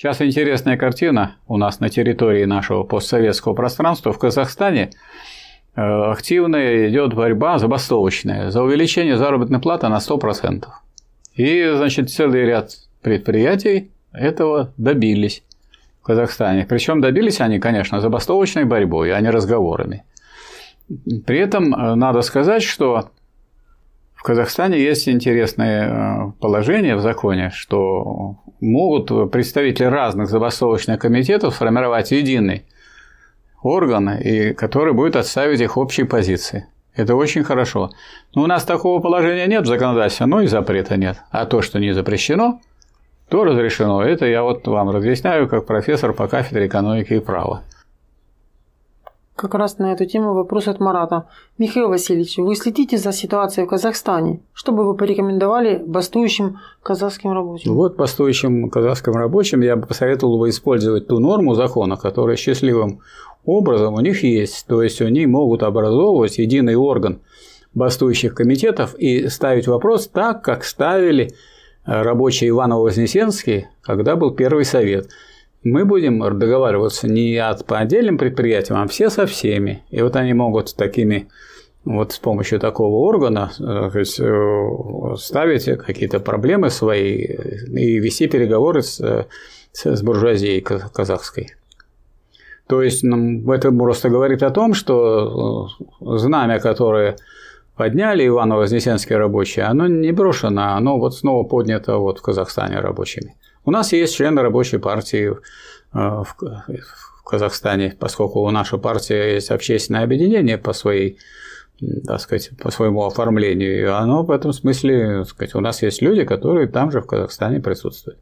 Сейчас интересная картина у нас на территории нашего постсоветского пространства в Казахстане. Э, активная идет борьба забастовочная за увеличение заработной платы на 100%. И, значит, целый ряд предприятий этого добились в Казахстане. Причем добились они, конечно, забастовочной борьбой, а не разговорами. При этом э, надо сказать, что в Казахстане есть интересное э, положение в законе, что могут представители разных забастовочных комитетов сформировать единый орган, и который будет отставить их общие позиции. Это очень хорошо. Но у нас такого положения нет в законодательстве, но и запрета нет. А то, что не запрещено, то разрешено. Это я вот вам разъясняю как профессор по кафедре экономики и права. Как раз на эту тему вопрос от Марата. Михаил Васильевич, вы следите за ситуацией в Казахстане. Что бы вы порекомендовали бастующим казахским рабочим? Вот бастующим казахским рабочим я бы посоветовал бы использовать ту норму закона, которая счастливым образом у них есть. То есть они могут образовывать единый орган бастующих комитетов и ставить вопрос так, как ставили рабочие Иваново-Вознесенский, когда был первый совет – мы будем договариваться не от, по отдельным предприятиям, а все со всеми. И вот они могут такими вот с помощью такого органа э, есть, э, ставить какие-то проблемы свои и вести переговоры с, с буржуазией казахской. То есть это просто говорит о том, что э, знамя, которое подняли Иваново-Вознесенские рабочие, оно не брошено, оно вот снова поднято вот в Казахстане рабочими. У нас есть члены рабочей партии э, в Казахстане, поскольку у нашей партии есть общественное объединение по своей так сказать, по своему оформлению. И оно в этом смысле, так сказать, у нас есть люди, которые там же в Казахстане присутствуют.